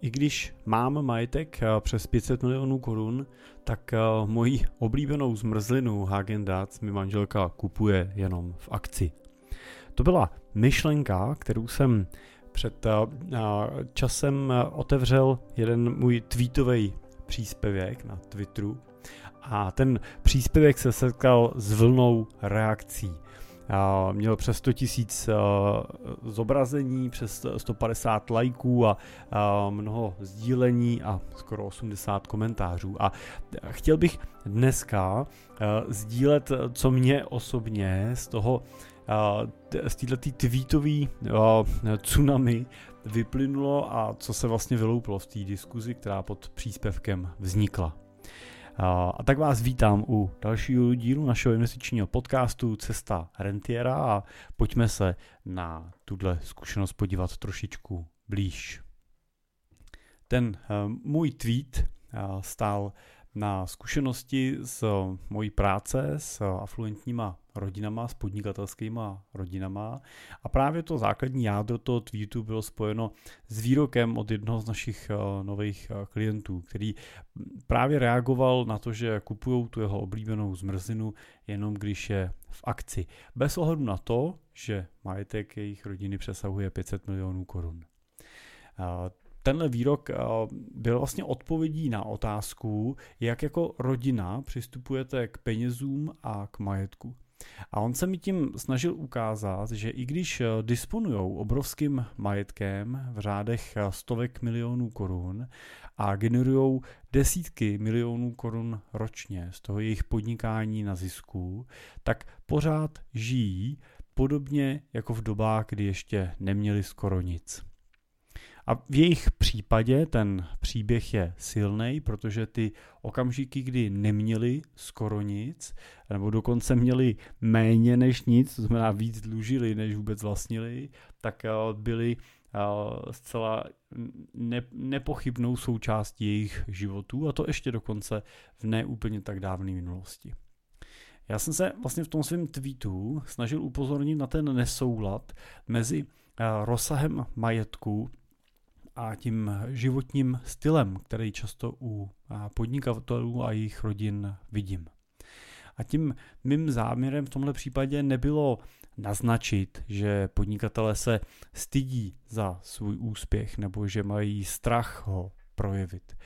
i když mám majetek přes 500 milionů korun, tak moji oblíbenou zmrzlinu Hagen Dazs mi manželka kupuje jenom v akci. To byla myšlenka, kterou jsem před časem otevřel jeden můj tweetový příspěvek na Twitteru a ten příspěvek se setkal s vlnou reakcí. Měl přes 100 tisíc zobrazení, přes 150 lajků a mnoho sdílení a skoro 80 komentářů. A chtěl bych dneska sdílet, co mě osobně z toho z této tweetový tsunami vyplynulo a co se vlastně vylouplo v té diskuzi, která pod příspěvkem vznikla. A tak vás vítám u dalšího dílu našeho investičního podcastu Cesta rentiera a pojďme se na tuhle zkušenost podívat trošičku blíž. Ten můj tweet stál na zkušenosti z mojí práce s afluentníma rodinama, s podnikatelskými rodinama. A právě to základní jádro toho tweetu bylo spojeno s výrokem od jednoho z našich uh, nových uh, klientů, který právě reagoval na to, že kupují tu jeho oblíbenou zmrzlinu jenom když je v akci. Bez ohledu na to, že majetek jejich rodiny přesahuje 500 milionů korun. Uh, tenhle výrok byl vlastně odpovědí na otázku, jak jako rodina přistupujete k penězům a k majetku. A on se mi tím snažil ukázat, že i když eh, disponují obrovským majetkem v řádech eh, stovek milionů korun a generují desítky milionů korun ročně z toho jejich podnikání na zisku, tak pořád žijí podobně jako v dobách, kdy ještě neměli skoro nic. A v jejich případě ten příběh je silný, protože ty okamžiky, kdy neměli skoro nic, nebo dokonce měli méně než nic, to znamená víc dlužili, než vůbec vlastnili, tak eh, byli eh, zcela ne, nepochybnou součástí jejich životů a to ještě dokonce v neúplně tak dávné minulosti. Já jsem se vlastně v tom svém tweetu snažil upozornit na ten nesoulad mezi eh, rozsahem majetku a tím životním stylem, který často u podnikatelů a jejich rodin vidím. A tím mým záměrem v tomhle případě nebylo naznačit, že podnikatele se stydí za svůj úspěch nebo že mají strach ho projevit.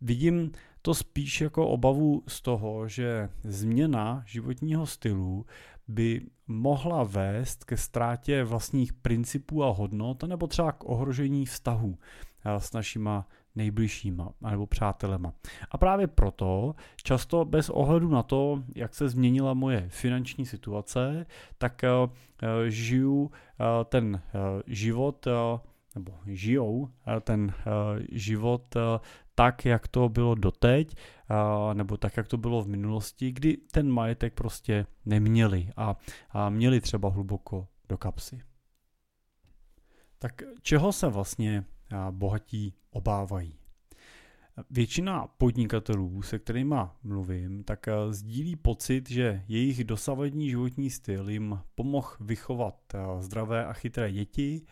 Vidím to spíš jako obavu z toho, že změna životního stylu by mohla vést ke ztrátě vlastních principů a hodnot, nebo třeba k ohrožení vztahů eh, s našima nejbližšíma nebo přátelema. A právě proto, často bez ohledu na to, jak se změnila moje finanční situace, tak eh, žiju eh, ten život nebo žijou ten život tak, jak to bylo doteď, nebo tak, jak to bylo v minulosti, kdy ten majetek prostě neměli a, a měli třeba hluboko do kapsy. Tak čeho se vlastně bohatí obávají? Většina podnikatelů, se kterými mluvím, tak sdílí pocit, že jejich dosavadní životní styl jim pomohl vychovat zdravé a chytré děti,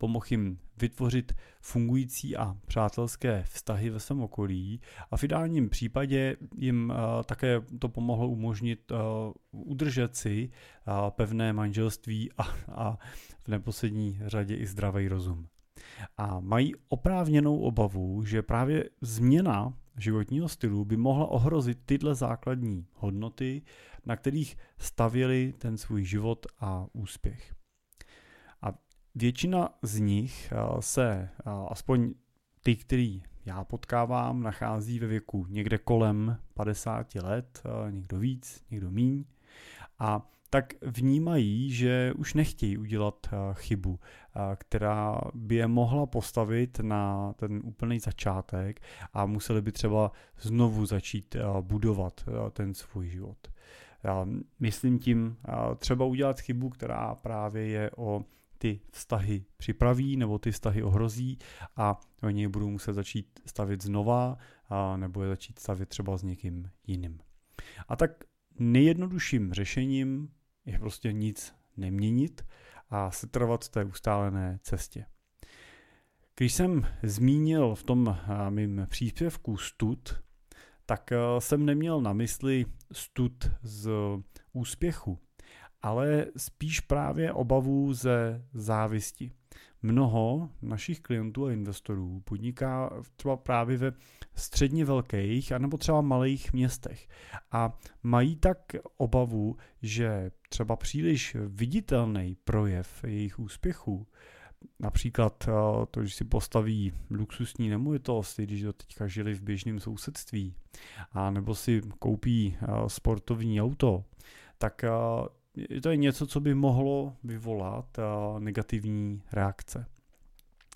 pomohl jim vytvořit fungující a přátelské vztahy ve svém okolí a v ideálním případě jim uh, také to pomohlo umožnit uh, udržet si uh, pevné manželství a, a v neposlední řadě i zdravý rozum. A mají oprávněnou obavu, že právě změna životního stylu by mohla ohrozit tyhle základní hodnoty, na kterých stavěli ten svůj život a úspěch. Většina z nich eh, se, eh, aspoň ty, který já potkávám, nachází ve věku někde kolem 50 let, eh, někdo víc, někdo míň. A tak vnímají, že už nechtějí udělat chybu, která by je mohla postavit na ten úplný začátek a museli by třeba znovu začít budovat ten svůj život. Myslím tím třeba udělat chybu, která právě je o ty vztahy připraví nebo ty vztahy ohrozí a oni je budou muset začít stavit znova a nebo je začít stavit třeba s někým jiným. A tak nejjednodušším řešením je prostě nic neměnit a setrvat v té ustálené cestě. Když jsem zmínil v tom mým příspěvku stud, tak jsem neměl na mysli stud z úspěchu, ale spíš právě obavu ze závisti. Mnoho našich klientů a investorů podniká třeba právě ve středně velkých anebo třeba malých městech a mají tak obavu, že třeba příliš viditelný projev jejich úspěchu Například eh, to, že si postaví luxusní nemovitost, když do teďka žili v běžném sousedství, a nebo si koupí eh, sportovní auto, tak eh, to je něco, co by mohlo vyvolat negativní reakce.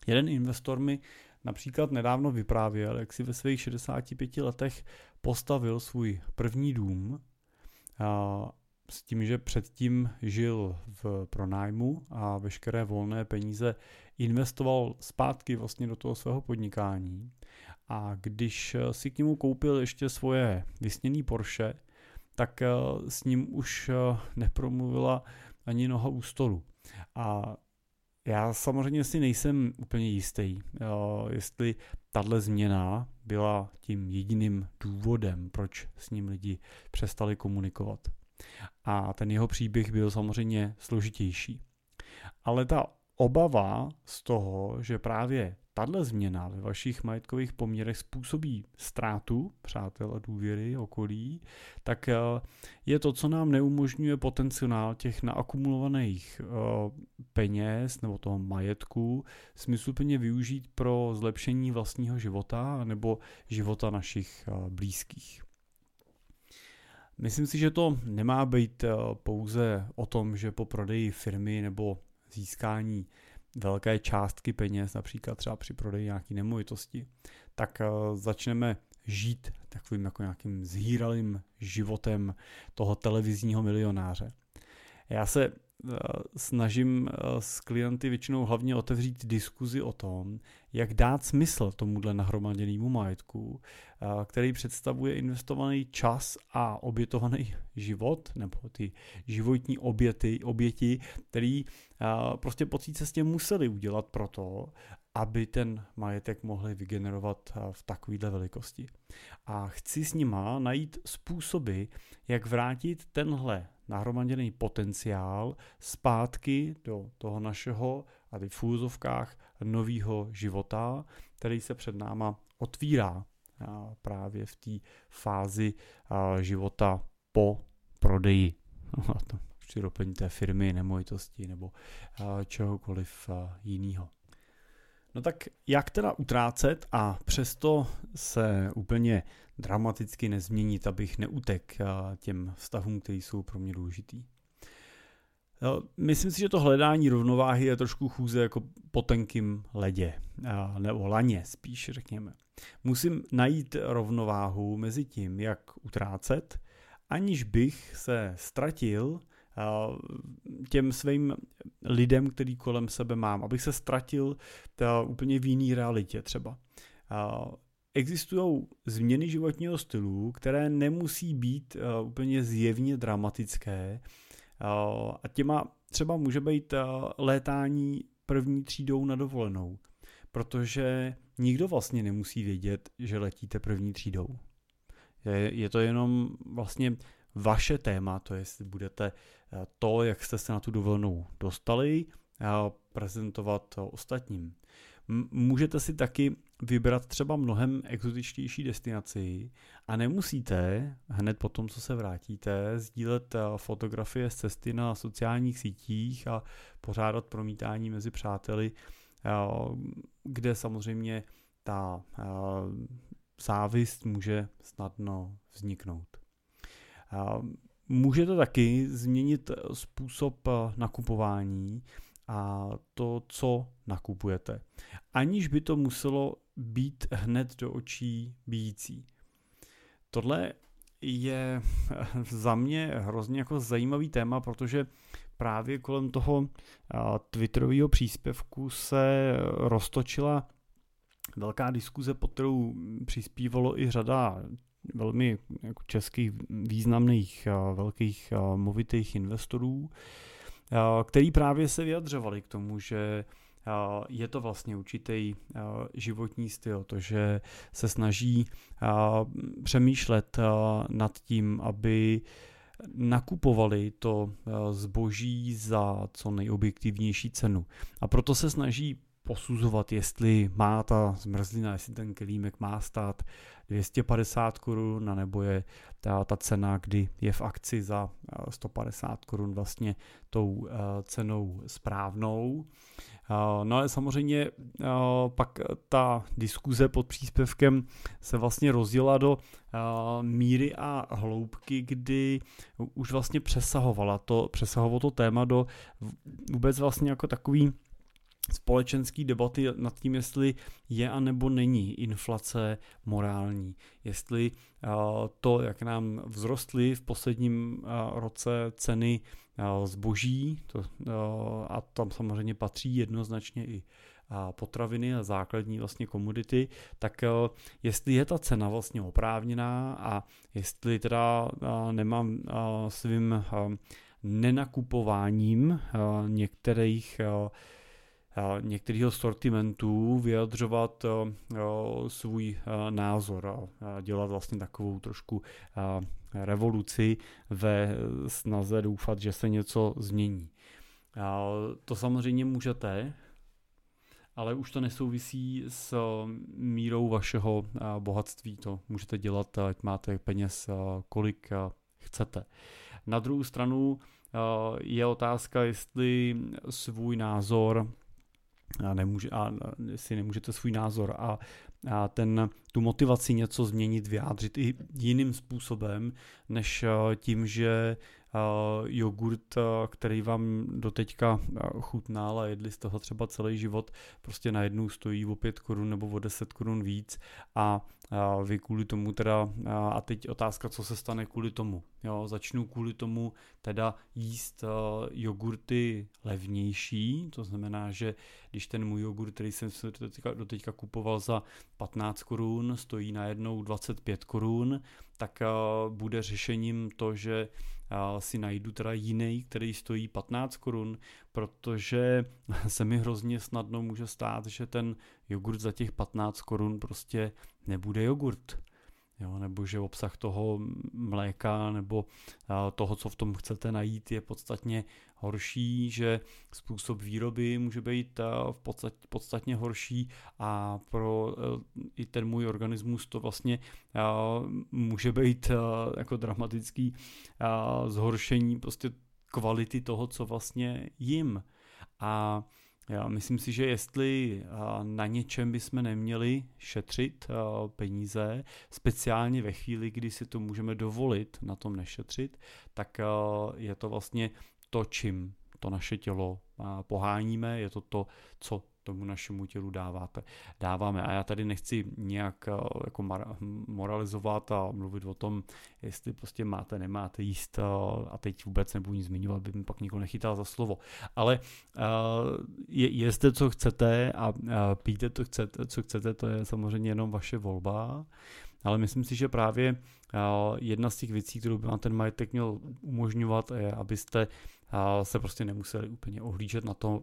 Jeden investor mi například nedávno vyprávěl, jak si ve svých 65 letech postavil svůj první dům s tím, že předtím žil v pronájmu a veškeré volné peníze investoval zpátky vlastně do toho svého podnikání. A když si k němu koupil ještě svoje vysněný Porsche, tak eh, s ním už eh, nepromluvila ani noha u stolu. A já samozřejmě si nejsem úplně jistý, eh, jestli tahle změna byla tím jediným důvodem, proč s ním lidi přestali komunikovat. A ten jeho příběh byl samozřejmě složitější. Ale ta obava z toho, že právě tahle změna ve vašich majetkových poměrech způsobí ztrátu přátel a důvěry okolí, tak eh, je to, co nám neumožňuje potenciál těch naakumulovaných eh, peněz nebo toho majetku smysluplně využít pro zlepšení vlastního života nebo života našich eh, blízkých. Myslím si, že to nemá být pouze o tom, že po prodeji firmy nebo získání velké částky peněz, například třeba při prodeji nějaké nemovitosti, tak eh, začneme žít takovým jako nějakým zhýralým životem toho televizního milionáře. Já se snažím eh, s klienty většinou hlavně otevřít diskuzi o tom, jak dát smysl tomuhle nahromaděnému majetku, eh, který představuje investovaný čas a obětovaný život, nebo ty životní oběty, oběti, který prostě po té cestě museli udělat proto, aby ten majetek mohli vygenerovat v takovéhle velikosti. A chci s nima najít způsoby, jak vrátit tenhle nahromaděný potenciál zpátky do toho našeho a v fúzovkách nového života, který se před náma otvírá právě v té fázi života po prodeji. Při té firmy, nemovitosti nebo čehokoliv jiného. No tak jak teda utrácet a přesto se úplně dramaticky nezměnit, abych neutek těm vztahům, které jsou pro mě důležitý. Myslím si, že to hledání rovnováhy je trošku chůze jako po tenkým ledě, nebo laně spíš řekněme. Musím najít rovnováhu mezi tím, jak utrácet, aniž bych se ztratil těm svým lidem, který kolem sebe mám, abych se ztratil ta úplně v jiný realitě třeba. Existují změny životního stylu, které nemusí být úplně zjevně dramatické a těma třeba může být létání první třídou na dovolenou, protože nikdo vlastně nemusí vědět, že letíte první třídou. Je, je to jenom vlastně vaše téma, to je, jestli budete eh, to, jak jste se na tu dovolenou dostali, prezentovat ostatním. Můžete si taky vybrat třeba mnohem exotičtější destinaci a nemusíte hned po tom, co se vrátíte, sdílet eh, fotografie z cesty na sociálních sítích a pořádat promítání mezi přáteli, eh, kde samozřejmě ta závist může snadno vzniknout. Může to taky změnit způsob eh, nakupování a to, co nakupujete, aniž by to muselo být hned do očí bíjící. Tohle je eh, za mě hrozně jako zajímavý téma, protože právě kolem toho eh, Twitterového příspěvku se roztočila velká diskuze, pod kterou přispívalo i řada velmi jako českých významných velkých movitých investorů, který právě se vyjadřovali k tomu, že je to vlastně určitý životní styl, to, že se snaží přemýšlet nad tím, aby nakupovali to zboží za co nejobjektivnější cenu. A proto se snaží posuzovat, jestli má ta zmrzlina, jestli ten kelímek má stát 250 korun, nebo je ta, ta cena, kdy je v akci za 150 eh, korun vlastně tou eh, cenou správnou. Eh, no ale samozřejmě pak ta diskuze pod příspěvkem se vlastně rozjela do míry a hloubky, kdy už vlastně přesahovala to, přesahovalo to téma do vůbec vlastně jako takový společenské debaty nad tím, jestli je a nebo není inflace morální. Jestli to, jak nám vzrostly v posledním roce ceny zboží, to, a tam samozřejmě patří jednoznačně i potraviny a základní vlastně komodity, tak jestli je ta cena vlastně oprávněná a jestli teda nemám svým nenakupováním některých některého sortimentů vyjadřovat svůj názor a dělat vlastně takovou trošku revoluci ve snaze doufat, že se něco změní. To samozřejmě můžete, ale už to nesouvisí s mírou vašeho bohatství. To můžete dělat, ať máte peněz kolik chcete. Na druhou stranu je otázka, jestli svůj názor a, nemůže, a si nemůžete svůj názor. A, a ten, tu motivaci něco změnit, vyjádřit i jiným způsobem, než tím, že jogurt, který vám doteďka chutnal a jedli z toho třeba celý život, prostě najednou stojí o 5 korun nebo o 10 korun víc a vy kvůli tomu teda, a teď otázka, co se stane kvůli tomu. Jo, začnu kvůli tomu teda jíst jogurty levnější, to znamená, že když ten můj jogurt, který jsem si doteďka, doteďka kupoval za 15 korun, stojí najednou 25 korun, tak bude řešením to, že si najdu teda jiný, který stojí 15 korun, protože se mi hrozně snadno může stát, že ten jogurt za těch 15 korun prostě nebude jogurt jo, nebo že obsah toho mléka nebo toho, co v tom chcete najít, je podstatně horší, že způsob výroby může být v podstatně horší a pro e, i ten můj organismus to vlastně může být jako dramatický zhoršení prostě kvality toho, co vlastně jim. A já myslím si, že jestli na něčem bychom neměli šetřit peníze, speciálně ve chvíli, kdy si to můžeme dovolit na tom nešetřit, tak je to vlastně to, čím to naše tělo poháníme, je to to, co tomu našemu tělu dáváte, dáváme. A já tady nechci nějak eh, jako moralizovat a mluvit o tom, jestli prostě máte, nemáte jíst eh, a teď vůbec nebudu nic zmiňovat, by mi pak nikdo nechytal za slovo. Ale eh, je, jeste, co chcete a píte, to chcete, co chcete, to je samozřejmě jenom vaše volba. Ale myslím si, že právě jedna z těch věcí, kterou by vám ten majetek měl umožňovat, je, abyste se prostě nemuseli úplně ohlížet na to,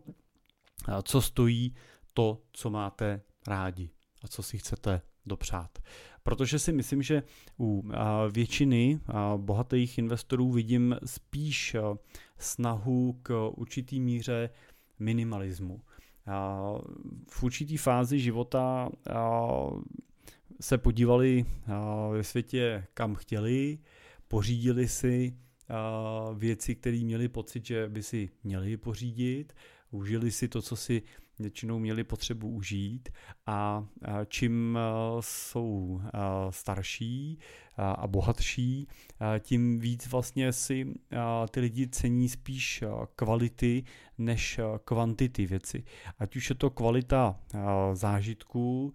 co stojí to, co máte rádi a co si chcete dopřát. Protože si myslím, že u většiny bohatých investorů vidím spíš snahu k určitý míře minimalismu. V určitý fázi života se podívali ve světě kam chtěli, pořídili si věci, které měli pocit, že by si měli pořídit, užili si to, co si většinou měli potřebu užít. A čím jsou starší a bohatší, tím víc vlastně si ty lidi cení spíš kvality než kvantity věci. Ať už je to kvalita zážitků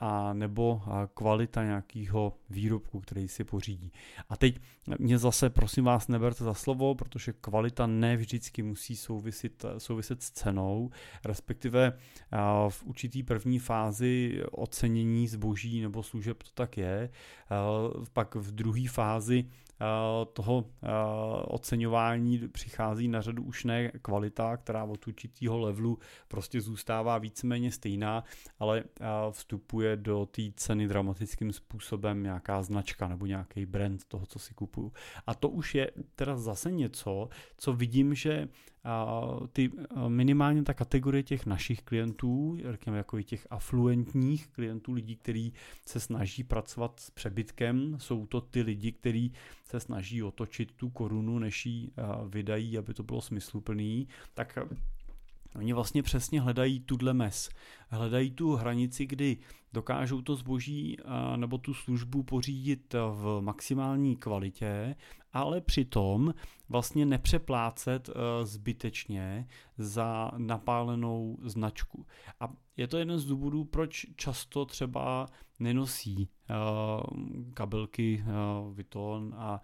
a nebo kvalita nějakého výrobku, který si pořídí. A teď mě zase, prosím vás, neberte za slovo, protože kvalita ne vždycky musí souviset, souviset s cenou, respektive v určitý první fázi ocenění zboží nebo služeb to tak je. Pak v druhé fázi toho oceňování přichází na řadu už ne kvalita, která od určitého levelu prostě zůstává víceméně stejná, ale vstupuje do té ceny dramatickým způsobem nějaká značka nebo nějaký brand toho, co si kupuju. A to už je teda zase něco, co vidím, že ty minimálně ta kategorie těch našich klientů, řekněme jako i těch afluentních klientů, lidí, kteří se snaží pracovat s přebytkem, jsou to ty lidi, kteří se snaží otočit tu korunu, než ji vydají, aby to bylo smysluplný, tak Oni vlastně přesně hledají tuhle mes. Hledají tu hranici, kdy dokážou to zboží nebo tu službu pořídit v maximální kvalitě, ale přitom vlastně nepřeplácet zbytečně za napálenou značku. A je to jeden z důvodů, proč často třeba nenosí kabelky Vuitton a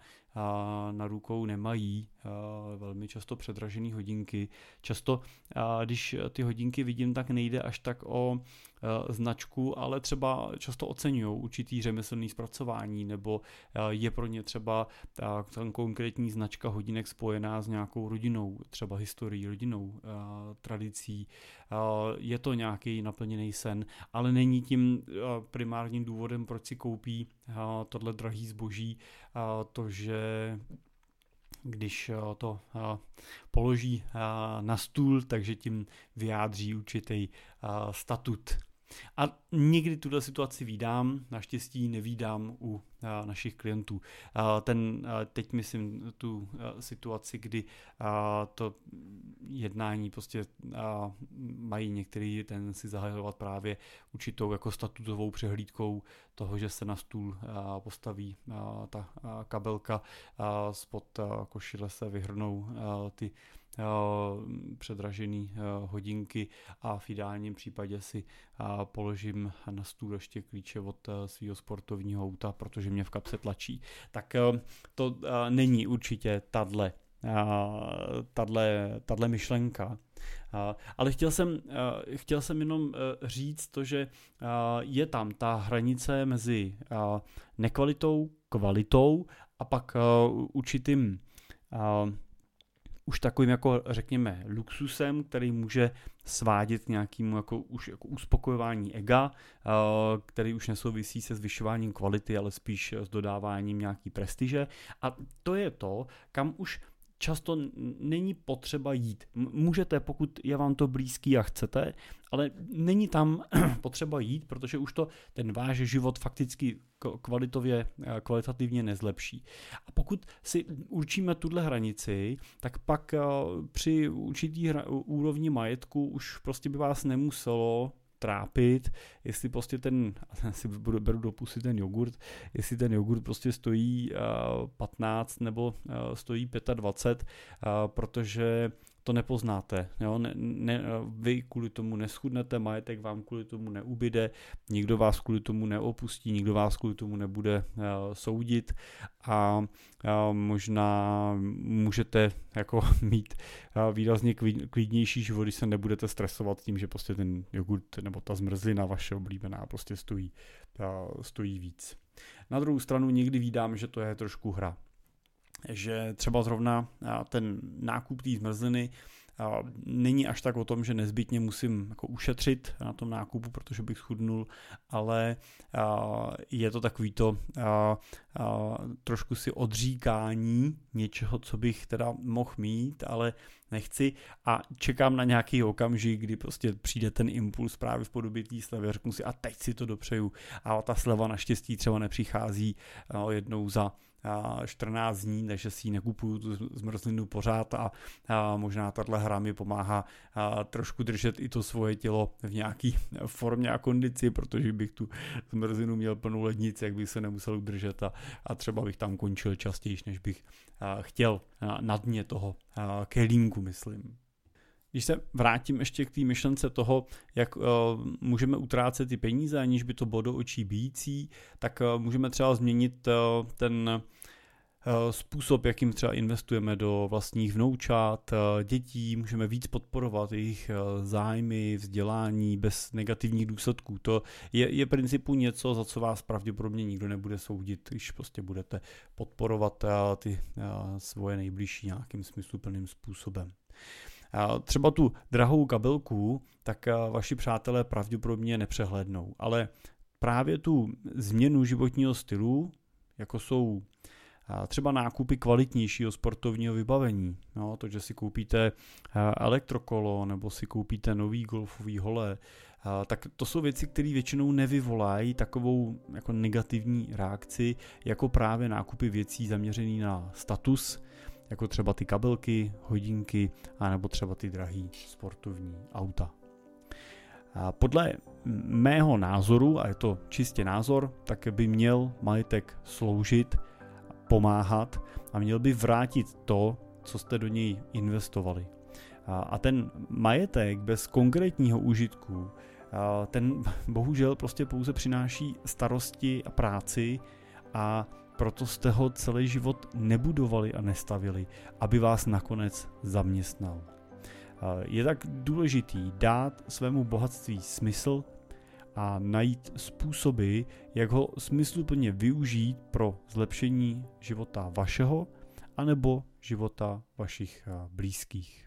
na rukou nemají velmi často předražené hodinky. Často, když ty hodinky vidím, tak nejde až tak o značku, ale třeba často oceňují určitý řemeslný zpracování, nebo je pro ně třeba ta konkrétní značka hodinek spojená s nějakou rodinou, třeba historií, rodinou, tradicí. Je to nějaký naplněný sen, ale není tím primárním důvodem, proč si koupí tohle drahý zboží, to, že když to položí na stůl, takže tím vyjádří určitý statut a někdy tuto situaci výdám, naštěstí nevídám u a, našich klientů. A, ten, a, teď myslím tu situaci, kdy to jednání prostě mají některý ten si zahajovat právě určitou jako statutovou přehlídkou toho, že se na stůl postaví ta kabelka, spod košile se vyhrnou ty předražený hodinky a v ideálním případě si položím na stůl ještě klíče od svého sportovního auta, protože mě v kapse tlačí. Tak to není určitě tadle tahle myšlenka. Ale chtěl jsem, chtěl jsem jenom říct to, že je tam ta hranice mezi nekvalitou, kvalitou a pak určitým už takovým jako řekněme luxusem, který může svádět nějakým jako už jako uspokojování ega, eh, který už nesouvisí se zvyšováním kvality, ale spíš s dodáváním nějaký prestiže. A to je to, kam už často není potřeba jít. Můžete, pokud je vám to blízký a chcete, ale není tam potřeba jít, protože už to ten váš život fakticky kvalitově, eh, kvalitativně nezlepší. A pokud si určíme tuhle hranici, tak pak eh, při určitý úrovni majetku už prostě by vás nemuselo trápit, jestli prostě ten, asi budu, beru do pusy ten jogurt, jestli ten jogurt prostě stojí 15 nebo stojí 25, protože to nepoznáte. Jo? Ne, ne, vy kvůli tomu neschudnete, majetek vám kvůli tomu neubyde, nikdo vás kvůli tomu neopustí, nikdo vás kvůli tomu nebude uh, soudit a uh, možná můžete jako mít uh, výrazně klidnější život, když se nebudete stresovat tím, že prostě ten jogurt nebo ta zmrzlina vaše oblíbená prostě stojí, uh, stojí víc. Na druhou stranu někdy vídám, že to je trošku hra že třeba zrovna ten nákup té zmrzliny není až tak o tom, že nezbytně musím jako ušetřit na tom nákupu, protože bych schudnul, ale je to takový to trošku si odříkání něčeho, co bych teda mohl mít, ale nechci. A čekám na nějaký okamžik, kdy prostě přijde ten impuls právě v podobě té slevy a řeknu si a teď si to dopřeju. A ta sleva naštěstí třeba nepřichází jednou za 14 dní, takže si ji nekupuju tu zmrzlinu pořád a, a možná tahle hra mi pomáhá a, trošku držet i to svoje tělo v nějaký formě a kondici, protože bych tu zmrzlinu měl plnou lednici, jak bych se nemusel udržet a, a třeba bych tam končil častěji, než bych chtěl na dně toho a, kelímku, myslím. Když se vrátím ještě k té myšlence toho, jak uh, můžeme utrácet ty peníze, aniž by to bylo do očí bíjící, tak uh, můžeme třeba změnit uh, ten způsob, jakým třeba investujeme do vlastních vnoučat, dětí, můžeme víc podporovat jejich zájmy, vzdělání bez negativních důsledků. To je, je principu něco, za co vás pravděpodobně nikdo nebude soudit, když prostě budete podporovat ty svoje nejbližší nějakým smysluplným způsobem. Třeba tu drahou kabelku, tak vaši přátelé pravděpodobně nepřehlednou, ale právě tu změnu životního stylu, jako jsou třeba nákupy kvalitnějšího sportovního vybavení. No, to, že si koupíte elektrokolo nebo si koupíte nový golfový hole, tak to jsou věci, které většinou nevyvolají takovou jako negativní reakci, jako právě nákupy věcí zaměřený na status, jako třeba ty kabelky, hodinky, a nebo třeba ty drahý sportovní auta. A podle mého názoru, a je to čistě názor, tak by měl majetek sloužit, pomáhat a měl by vrátit to, co jste do něj investovali. A ten majetek bez konkrétního užitku, ten bohužel prostě pouze přináší starosti a práci a proto jste ho celý život nebudovali a nestavili, aby vás nakonec zaměstnal. Je tak důležitý dát svému bohatství smysl a najít způsoby, jak ho smysluplně využít pro zlepšení života vašeho anebo života vašich blízkých.